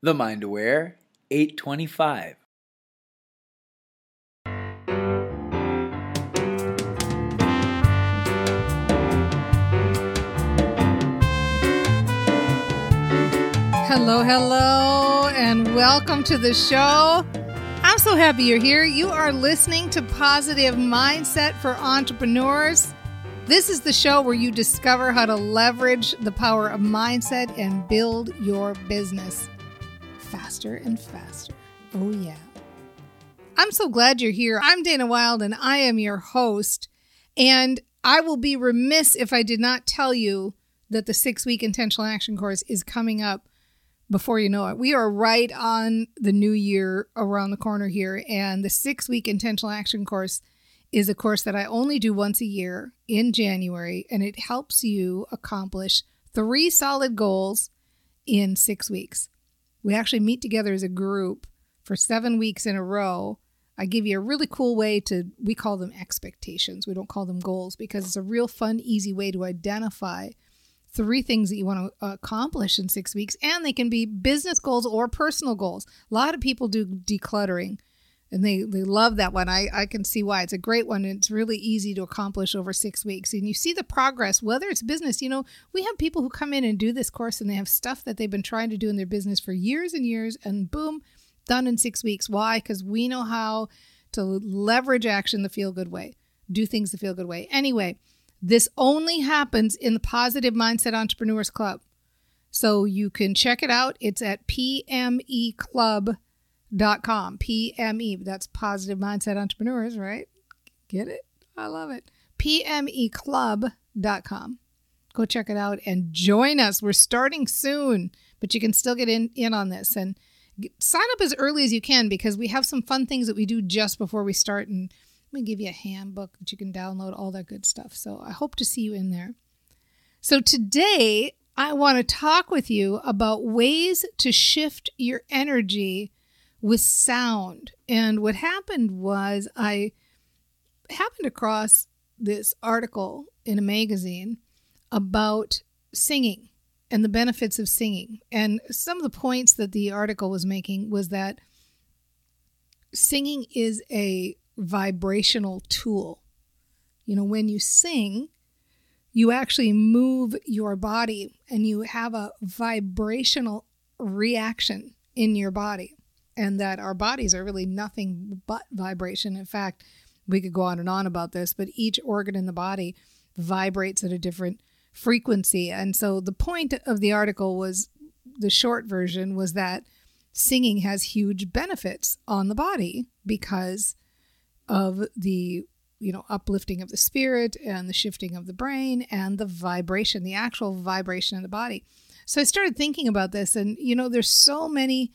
The Mind Aware 825. Hello, hello, and welcome to the show. I'm so happy you're here. You are listening to Positive Mindset for Entrepreneurs. This is the show where you discover how to leverage the power of mindset and build your business faster and faster. Oh, yeah. I'm so glad you're here. I'm Dana Wilde, and I am your host. And I will be remiss if I did not tell you that the six week intentional action course is coming up before you know it. We are right on the new year around the corner here, and the six week intentional action course is a course that I only do once a year in January, and it helps you accomplish three solid goals in six weeks. We actually meet together as a group for seven weeks in a row. I give you a really cool way to, we call them expectations. We don't call them goals because it's a real fun, easy way to identify three things that you want to accomplish in six weeks. And they can be business goals or personal goals. A lot of people do decluttering and they, they love that one. I, I can see why. It's a great one. It's really easy to accomplish over six weeks. And you see the progress, whether it's business. You know, we have people who come in and do this course and they have stuff that they've been trying to do in their business for years and years, and boom, done in six weeks. Why? Because we know how to leverage action the feel good way, do things the feel good way. Anyway, this only happens in the Positive Mindset Entrepreneurs Club. So you can check it out. It's at pmeclub.com. PME, that's Positive Mindset Entrepreneurs, right? Get it? I love it. PMEclub.com. Go check it out and join us. We're starting soon, but you can still get in, in on this and sign up as early as you can because we have some fun things that we do just before we start and we give you a handbook that you can download, all that good stuff. So I hope to see you in there. So today, I want to talk with you about ways to shift your energy with sound. And what happened was I happened across this article in a magazine about singing and the benefits of singing. And some of the points that the article was making was that singing is a vibrational tool. You know, when you sing, you actually move your body and you have a vibrational reaction in your body. And that our bodies are really nothing but vibration. In fact, we could go on and on about this, but each organ in the body vibrates at a different frequency. And so the point of the article was the short version was that singing has huge benefits on the body because of the you know uplifting of the spirit and the shifting of the brain and the vibration the actual vibration in the body so i started thinking about this and you know there's so many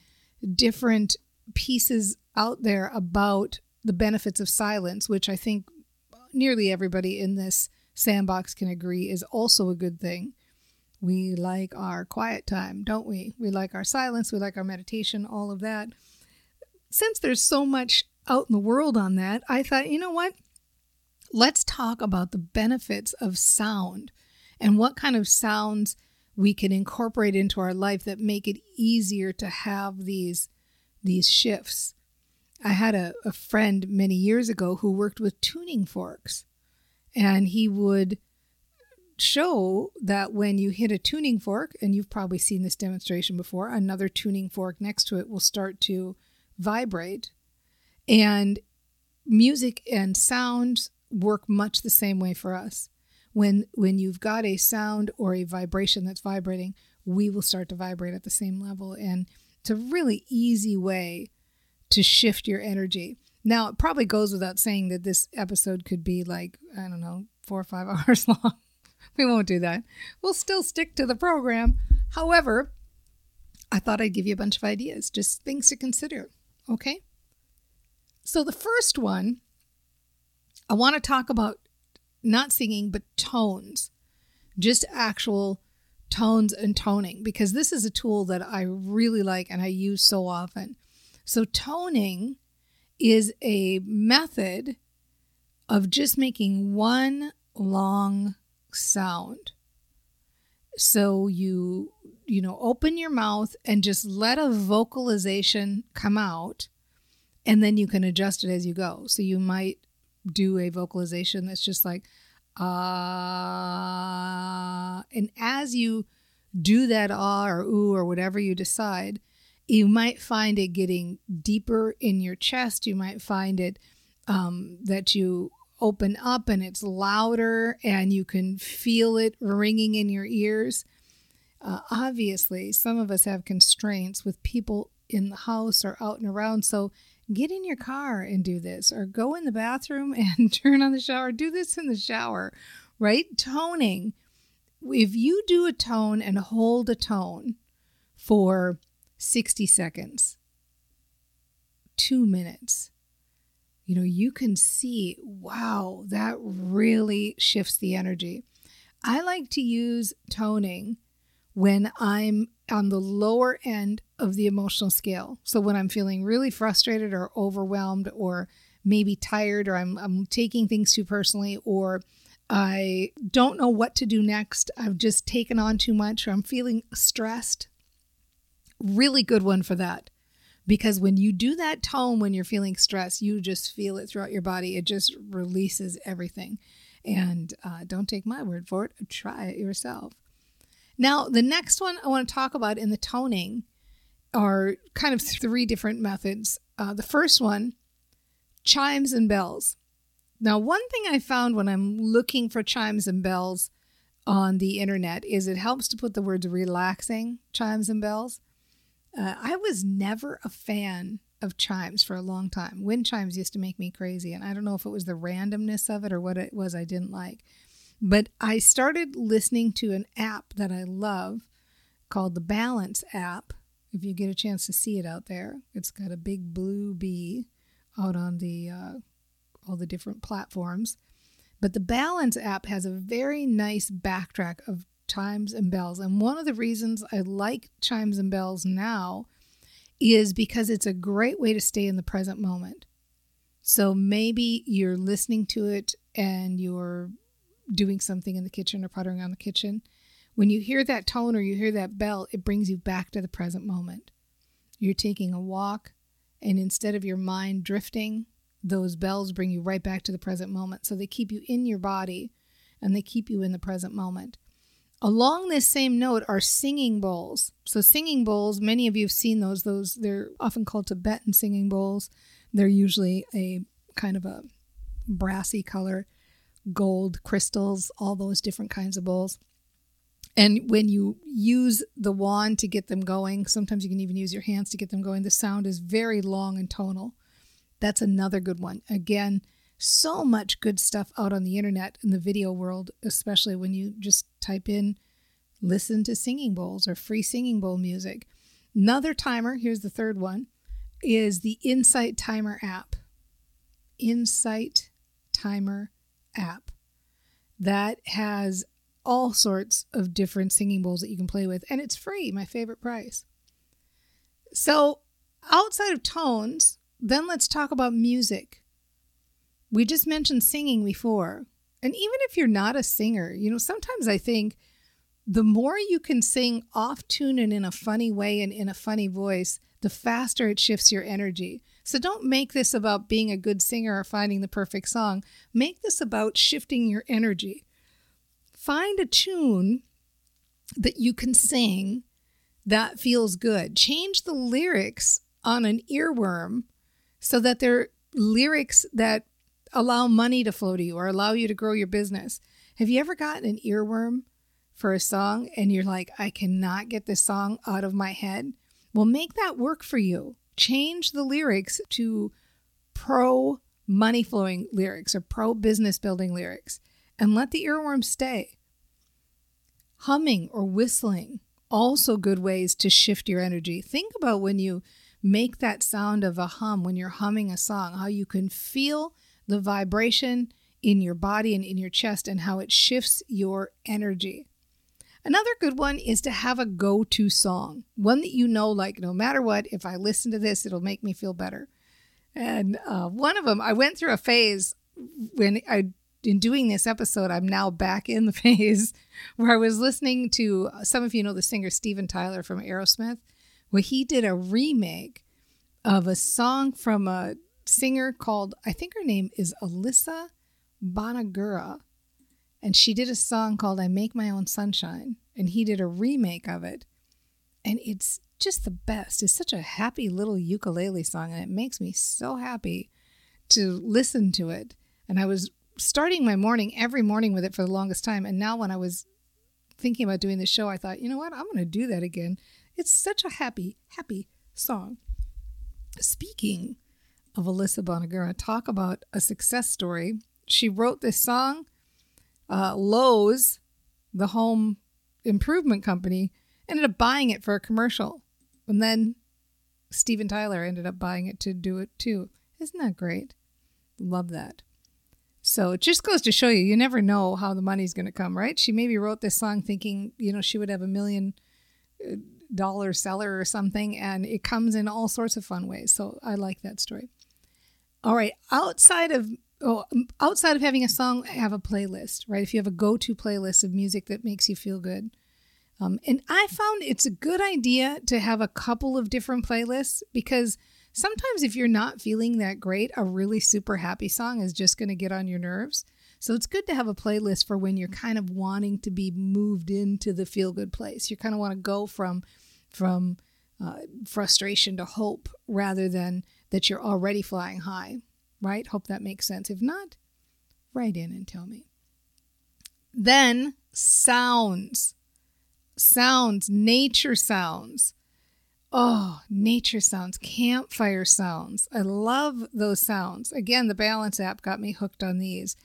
different pieces out there about the benefits of silence which i think nearly everybody in this sandbox can agree is also a good thing. We like our quiet time don't we? We like our silence we like our meditation all of that. Since there's so much out in the world on that, I thought, you know what? Let's talk about the benefits of sound and what kind of sounds we can incorporate into our life that make it easier to have these these shifts. I had a, a friend many years ago who worked with tuning forks, and he would show that when you hit a tuning fork, and you've probably seen this demonstration before, another tuning fork next to it will start to vibrate and music and sound work much the same way for us. When when you've got a sound or a vibration that's vibrating, we will start to vibrate at the same level and it's a really easy way to shift your energy. Now, it probably goes without saying that this episode could be like, I don't know, 4 or 5 hours long. we won't do that. We'll still stick to the program. However, I thought I'd give you a bunch of ideas, just things to consider. Okay. So the first one, I want to talk about not singing, but tones, just actual tones and toning, because this is a tool that I really like and I use so often. So, toning is a method of just making one long sound. So you you know open your mouth and just let a vocalization come out and then you can adjust it as you go. So you might do a vocalization that's just like ah uh, and as you do that ah or ooh or whatever you decide, you might find it getting deeper in your chest. You might find it um, that you open up and it's louder and you can feel it ringing in your ears. Uh, obviously, some of us have constraints with people in the house or out and around. So get in your car and do this, or go in the bathroom and turn on the shower. Do this in the shower, right? Toning. If you do a tone and hold a tone for 60 seconds, two minutes, you know, you can see, wow, that really shifts the energy. I like to use toning when I'm on the lower end of the emotional scale. So when I'm feeling really frustrated or overwhelmed or maybe tired or I'm, I'm taking things too personally or I don't know what to do next. I've just taken on too much or I'm feeling stressed. Really good one for that. Because when you do that tone when you're feeling stressed, you just feel it throughout your body. It just releases everything. And uh, don't take my word for it, try it yourself. Now, the next one I want to talk about in the toning are kind of three different methods. Uh, the first one, chimes and bells. Now, one thing I found when I'm looking for chimes and bells on the internet is it helps to put the words relaxing chimes and bells. Uh, I was never a fan of chimes for a long time. Wind chimes used to make me crazy, and I don't know if it was the randomness of it or what it was I didn't like. But I started listening to an app that I love called the Balance app. If you get a chance to see it out there, it's got a big blue bee out on the uh, all the different platforms. But the Balance app has a very nice backtrack of chimes and bells. And one of the reasons I like chimes and bells now is because it's a great way to stay in the present moment. So maybe you're listening to it and you're doing something in the kitchen or puttering on the kitchen. When you hear that tone or you hear that bell, it brings you back to the present moment. You're taking a walk, and instead of your mind drifting, those bells bring you right back to the present moment. So they keep you in your body and they keep you in the present moment. Along this same note are singing bowls. So singing bowls, many of you have seen those. Those they're often called Tibetan singing bowls. They're usually a kind of a brassy color, gold crystals, all those different kinds of bowls. And when you use the wand to get them going, sometimes you can even use your hands to get them going. The sound is very long and tonal. That's another good one. Again, so much good stuff out on the internet in the video world, especially when you just type in listen to singing bowls or free singing bowl music. Another timer, here's the third one, is the Insight Timer app. Insight Timer app that has all sorts of different singing bowls that you can play with, and it's free, my favorite price. So, outside of tones, then let's talk about music. We just mentioned singing before. And even if you're not a singer, you know, sometimes I think the more you can sing off tune and in a funny way and in a funny voice, the faster it shifts your energy. So don't make this about being a good singer or finding the perfect song. Make this about shifting your energy. Find a tune that you can sing that feels good. Change the lyrics on an earworm so that they're lyrics that allow money to flow to you or allow you to grow your business. Have you ever gotten an earworm for a song and you're like, I cannot get this song out of my head? Well, make that work for you. Change the lyrics to pro money flowing lyrics or pro business building lyrics and let the earworm stay. Humming or whistling also good ways to shift your energy. Think about when you make that sound of a hum, when you're humming a song, how you can feel the vibration in your body and in your chest and how it shifts your energy. Another good one is to have a go to song, one that you know, like, no matter what, if I listen to this, it'll make me feel better. And uh, one of them, I went through a phase when I, in doing this episode, I'm now back in the phase where I was listening to uh, some of you know the singer Steven Tyler from Aerosmith, where he did a remake of a song from a singer called, I think her name is Alyssa Bonagura and she did a song called I Make My Own Sunshine, and he did a remake of it. And it's just the best. It's such a happy little ukulele song, and it makes me so happy to listen to it. And I was starting my morning every morning with it for the longest time. And now, when I was thinking about doing the show, I thought, you know what? I'm going to do that again. It's such a happy, happy song. Speaking of Alyssa Bonagura, talk about a success story. She wrote this song uh, Lowe's, the home improvement company, ended up buying it for a commercial. And then Steven Tyler ended up buying it to do it too. Isn't that great? Love that. So it just goes to show you, you never know how the money's going to come, right? She maybe wrote this song thinking, you know, she would have a million dollar seller or something, and it comes in all sorts of fun ways. So I like that story. All right, outside of oh, outside of having a song, have a playlist, right? If you have a go to playlist of music that makes you feel good. Um, and I found it's a good idea to have a couple of different playlists because sometimes if you're not feeling that great, a really super happy song is just going to get on your nerves. So it's good to have a playlist for when you're kind of wanting to be moved into the feel good place. You kind of want to go from from uh, frustration to hope rather than that you're already flying high right? Hope that makes sense. If not, write in and tell me. Then sounds. Sounds, nature sounds. Oh, nature sounds, campfire sounds. I love those sounds. Again, the Balance app got me hooked on these.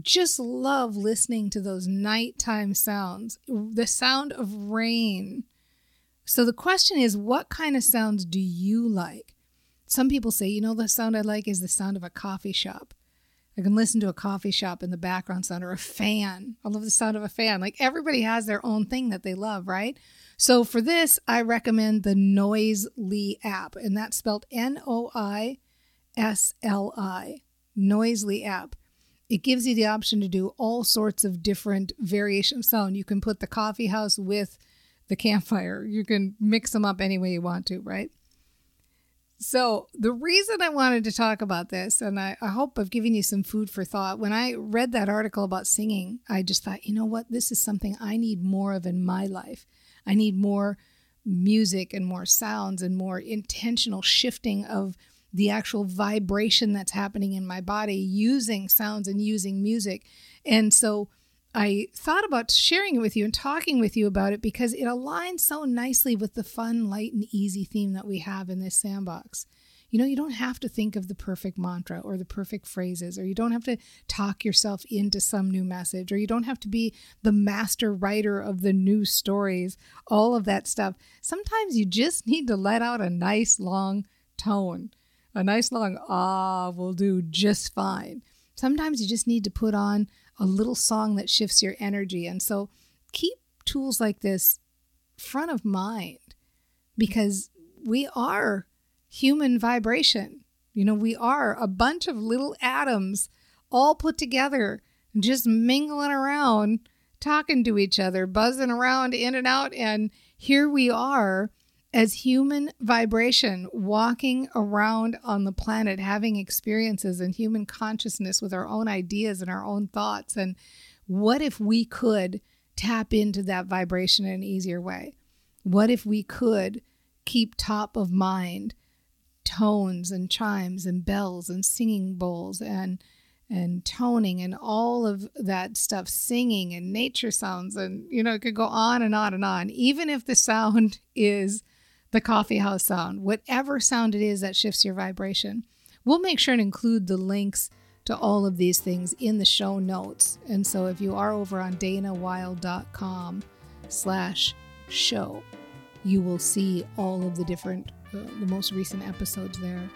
Just love listening to those nighttime sounds, the sound of rain. So the question is, what kind of sounds do you like? Some people say, you know, the sound I like is the sound of a coffee shop. I can listen to a coffee shop in the background sound or a fan. I love the sound of a fan. Like everybody has their own thing that they love, right? So for this, I recommend the Noisli app, and that's spelled N O I S L I. Noisli app. It gives you the option to do all sorts of different variation of sound. You can put the coffee house with the campfire. You can mix them up any way you want to, right? So, the reason I wanted to talk about this, and I, I, hope I've given you some food for thought, when I read that article about singing, I just thought, you know what? This is something I need more of in my life. I need more music and more sounds and more intentional shifting of the actual vibration that's happening in my body using sounds and using music. And so, I thought about sharing it with you and talking with you about it because it aligns so nicely with the fun, light, and easy theme that we have in this sandbox. You know, you don't have to think of the perfect mantra or the perfect phrases, or you don't have to talk yourself into some new message, or you don't have to be the master writer of the new stories, all of that stuff. Sometimes you just need to let out a nice long tone. A nice long ah will do just fine. Sometimes you just need to put on a little song that shifts your energy. And so keep tools like this front of mind because we are human vibration. You know, we are a bunch of little atoms all put together, just mingling around, talking to each other, buzzing around in and out. And here we are as human vibration walking around on the planet having experiences and human consciousness with our own ideas and our own thoughts. And what if we could tap into that vibration in an easier way? What if we could keep top of mind tones and chimes and bells and singing bowls and and toning and all of that stuff singing and nature sounds and you know it could go on and on and on. Even if the sound is the coffee house sound, whatever sound it is that shifts your vibration. We'll make sure and include the links to all of these things in the show notes. And so if you are over on danawilde.com slash show, you will see all of the different, uh, the most recent episodes there.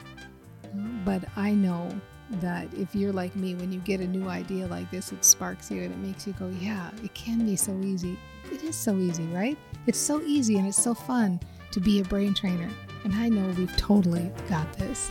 But I know that if you're like me, when you get a new idea like this, it sparks you and it makes you go, yeah, it can be so easy. It is so easy, right? It's so easy and it's so fun to be a brain trainer. And I know we've totally got this.